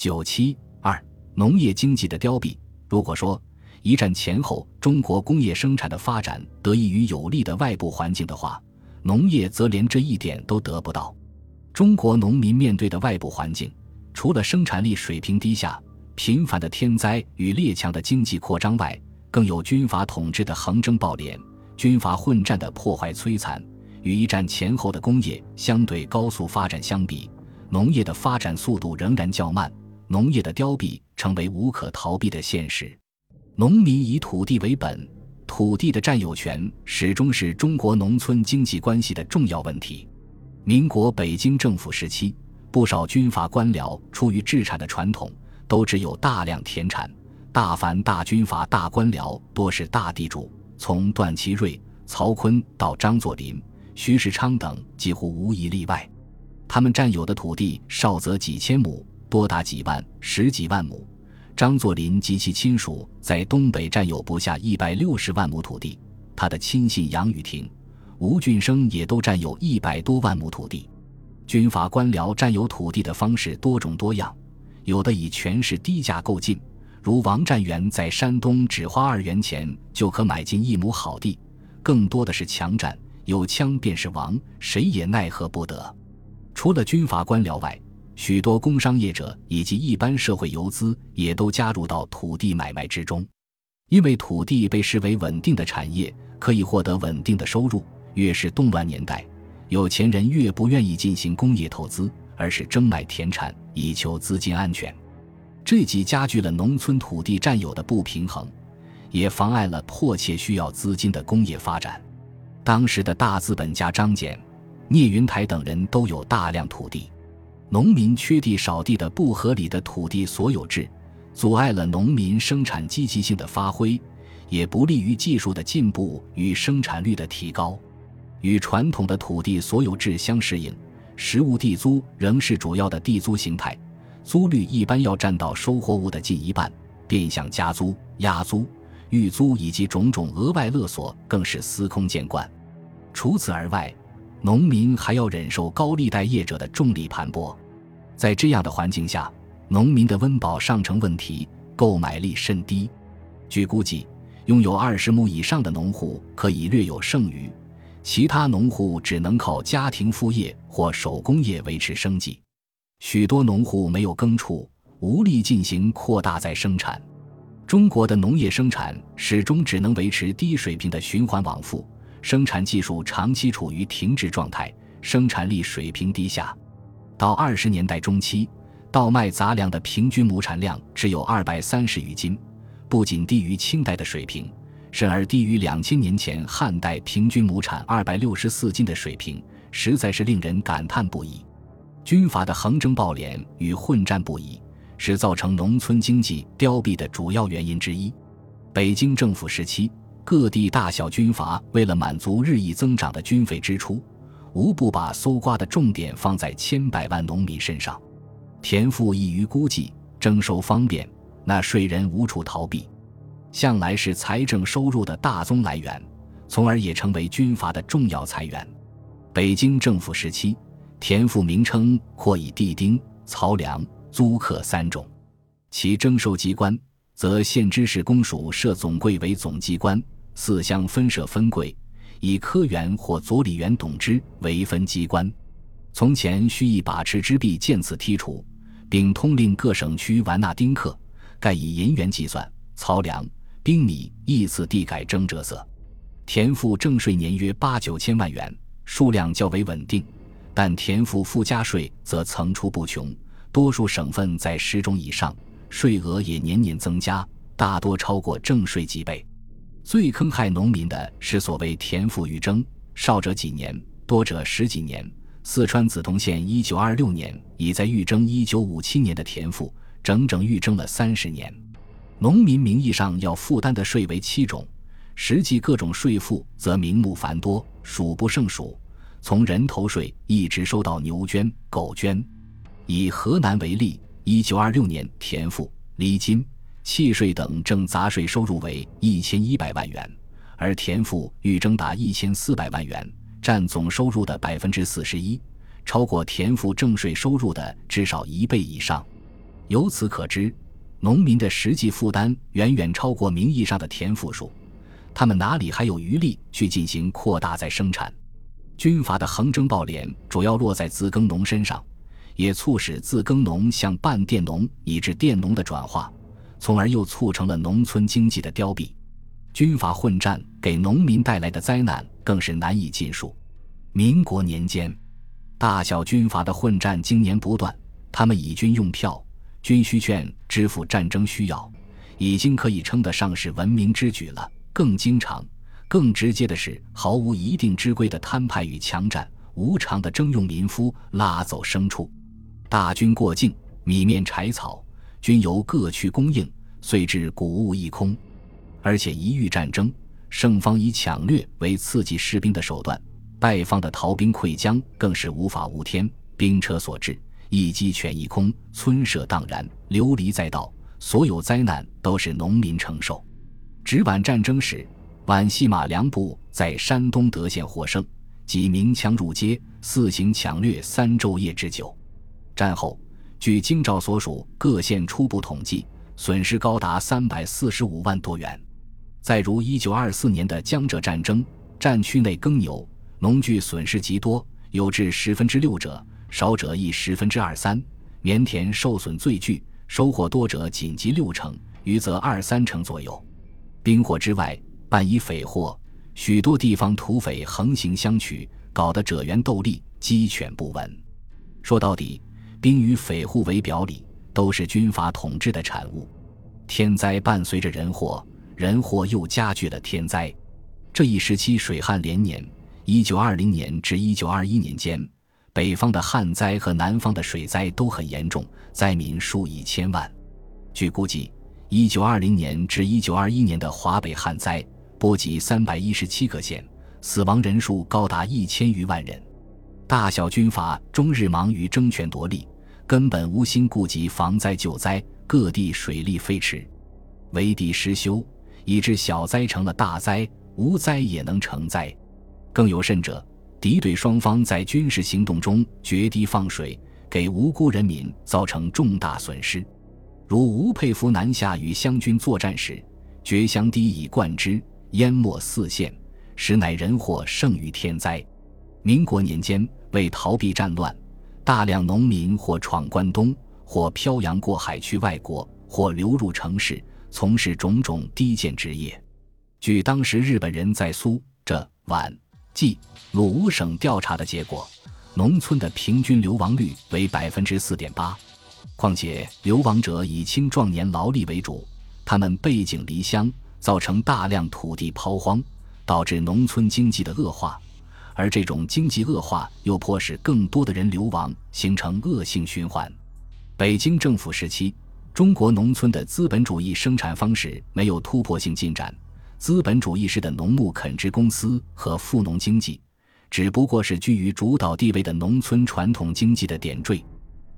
九七二农业经济的凋敝。如果说一战前后中国工业生产的发展得益于有利的外部环境的话，农业则连这一点都得不到。中国农民面对的外部环境，除了生产力水平低下、频繁的天灾与列强的经济扩张外，更有军阀统治的横征暴敛、军阀混战的破坏摧残。与一战前后的工业相对高速发展相比，农业的发展速度仍然较慢，农业的凋敝成为无可逃避的现实。农民以土地为本，土地的占有权始终是中国农村经济关系的重要问题。民国北京政府时期，不少军阀官僚出于制产的传统，都只有大量田产。大凡大军阀、大官僚，多是大地主，从段祺瑞、曹锟到张作霖、徐世昌等，几乎无一例外。他们占有的土地少则几千亩，多达几万、十几万亩。张作霖及其亲属在东北占有不下一百六十万亩土地，他的亲信杨雨婷。吴俊升也都占有一百多万亩土地，军阀官僚占有土地的方式多种多样，有的以权势低价购进，如王占元在山东只花二元钱就可买进一亩好地；更多的是强占，有枪便是王，谁也奈何不得。除了军阀官僚外，许多工商业者以及一般社会游资也都加入到土地买卖之中，因为土地被视为稳定的产业，可以获得稳定的收入。越是动乱年代，有钱人越不愿意进行工业投资，而是争买田产以求资金安全。这既加剧了农村土地占有的不平衡，也妨碍了迫切需要资金的工业发展。当时的大资本家张謇、聂云台等人都有大量土地，农民缺地少地的不合理的土地所有制，阻碍了农民生产积极性的发挥，也不利于技术的进步与生产率的提高。与传统的土地所有制相适应，实物地租仍是主要的地租形态，租率一般要占到收获物的近一半，变相加租、压租、预租以及种种额外勒索更是司空见惯。除此而外，农民还要忍受高利贷业者的重力盘剥，在这样的环境下，农民的温饱尚成问题，购买力甚低。据估计，拥有二十亩以上的农户可以略有剩余。其他农户只能靠家庭副业或手工业维持生计，许多农户没有耕畜，无力进行扩大再生产。中国的农业生产始终只能维持低水平的循环往复，生产技术长期处于停滞状态，生产力水平低下。到二十年代中期，稻麦杂粮的平均亩产量只有二百三十余斤，不仅低于清代的水平。甚而低于两千年前汉代平均亩产二百六十四斤的水平，实在是令人感叹不已。军阀的横征暴敛与混战不已，是造成农村经济凋敝的主要原因之一。北京政府时期，各地大小军阀为了满足日益增长的军费支出，无不把搜刮的重点放在千百万农民身上。田赋易于估计，征收方便，纳税人无处逃避。向来是财政收入的大宗来源，从而也成为军阀的重要财源。北京政府时期，田赋名称或以地丁、漕粮、租客三种。其征收机关，则县知事公署设总柜为总机关，四乡分设分柜，以科员或佐理员董之为分机关。从前需以把持之弊渐次剔除，并通令各省区完纳丁克，盖以银元计算，漕粮。兵米依次地改征折色，田赋正税年约八九千万元，数量较为稳定；但田赋附加税则层出不穷，多数省份在十种以上，税额也年年增加，大多超过正税几倍。最坑害农民的是所谓田赋预征，少者几年，多者十几年。四川梓潼县一九二六年已在预征一九五七年的田赋，整整预征了三十年。农民名义上要负担的税为七种，实际各种税赋则名目繁多，数不胜数。从人头税一直收到牛捐、狗捐。以河南为例，一九二六年田赋、厘金、契税等正杂税收入为一千一百万元，而田赋预征达一千四百万元，占总收入的百分之四十一，超过田赋正税收入的至少一倍以上。由此可知，农民的实际负担远远超过名义上的田赋数，他们哪里还有余力去进行扩大再生产？军阀的横征暴敛主要落在自耕农身上，也促使自耕农向半佃农以至佃农的转化，从而又促成了农村经济的凋敝。军阀混战给农民带来的灾难更是难以尽数。民国年间，大小军阀的混战经年不断，他们以军用票、军需券支付战争需要，已经可以称得上是文明之举了。更经常。更直接的是，毫无一定之规的摊派与强占，无偿的征用民夫，拉走牲畜。大军过境，米面柴草均由各区供应，遂致谷物一空。而且一遇战争，胜方以抢掠为刺激士兵的手段，败方的逃兵溃将更是无法无天。兵车所至，一鸡犬一空，村舍荡然，流离在道，所有灾难都是农民承受。直皖战争时。皖系马良部在山东德县获胜，即鸣枪入街，四行抢掠三昼夜之久。战后，据京兆所属各县初步统计，损失高达三百四十五万多元。再如一九二四年的江浙战争，战区内耕牛、农具损失极多，有至十分之六者，少者亦十分之二三。棉田受损最巨，收获多者仅及六成，余则二三成左右。兵祸之外。伴以匪祸，许多地方土匪横行相取，搞得者猿斗笠，鸡犬不闻。说到底，兵与匪户为表里，都是军阀统治的产物。天灾伴随着人祸，人祸又加剧了天灾。这一时期水旱连年，一九二零年至一九二一年间，北方的旱灾和南方的水灾都很严重，灾民数以千万。据估计，一九二零年至一九二一年的华北旱灾。波及三百一十七个县，死亡人数高达一千余万人。大小军阀终日忙于争权夺利，根本无心顾及防灾救灾。各地水利飞驰，围堤失修，以致小灾成了大灾，无灾也能成灾。更有甚者，敌对双方在军事行动中决堤放水，给无辜人民造成重大损失。如吴佩孚南下与湘军作战时，决湘堤以灌之。淹没四县，实乃人祸胜于天灾。民国年间，为逃避战乱，大量农民或闯关东，或漂洋过海去外国，或流入城市，从事种种低贱职业。据当时日本人在苏、浙、皖、冀、鲁五省调查的结果，农村的平均流亡率为百分之四点八。况且流亡者以青壮年劳力为主，他们背井离乡。造成大量土地抛荒，导致农村经济的恶化，而这种经济恶化又迫使更多的人流亡，形成恶性循环。北京政府时期，中国农村的资本主义生产方式没有突破性进展，资本主义式的农牧垦殖公司和富农经济，只不过是居于主导地位的农村传统经济的点缀。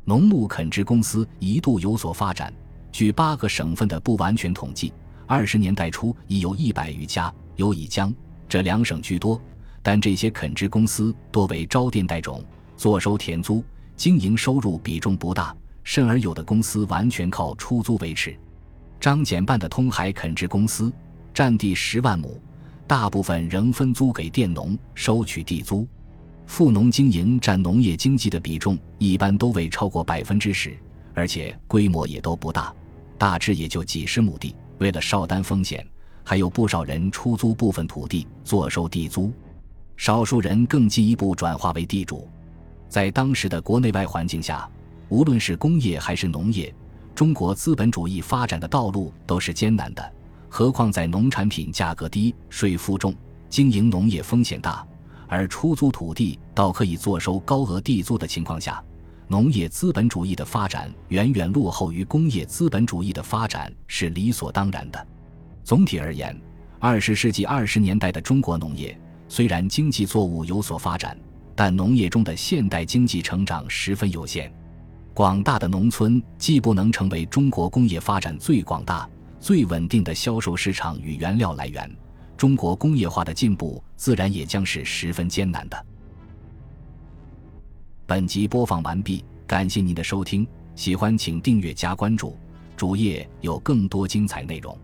农牧垦殖公司一度有所发展，据八个省份的不完全统计。二十年代初已有一百余家，有以江这两省居多，但这些垦殖公司多为招佃代种，坐收田租，经营收入比重不大，甚而有的公司完全靠出租维持。张謇办的通海垦殖公司，占地十万亩，大部分仍分租给佃农，收取地租。富农经营占农业经济的比重一般都未超过百分之十，而且规模也都不大，大致也就几十亩地。为了少担风险，还有不少人出租部分土地坐收地租，少数人更进一步转化为地主。在当时的国内外环境下，无论是工业还是农业，中国资本主义发展的道路都是艰难的。何况在农产品价格低、税负重、经营农业风险大，而出租土地倒可以坐收高额地租的情况下。农业资本主义的发展远远落后于工业资本主义的发展是理所当然的。总体而言，二十世纪二十年代的中国农业虽然经济作物有所发展，但农业中的现代经济成长十分有限。广大的农村既不能成为中国工业发展最广大、最稳定的销售市场与原料来源，中国工业化的进步自然也将是十分艰难的。本集播放完毕，感谢您的收听，喜欢请订阅加关注，主页有更多精彩内容。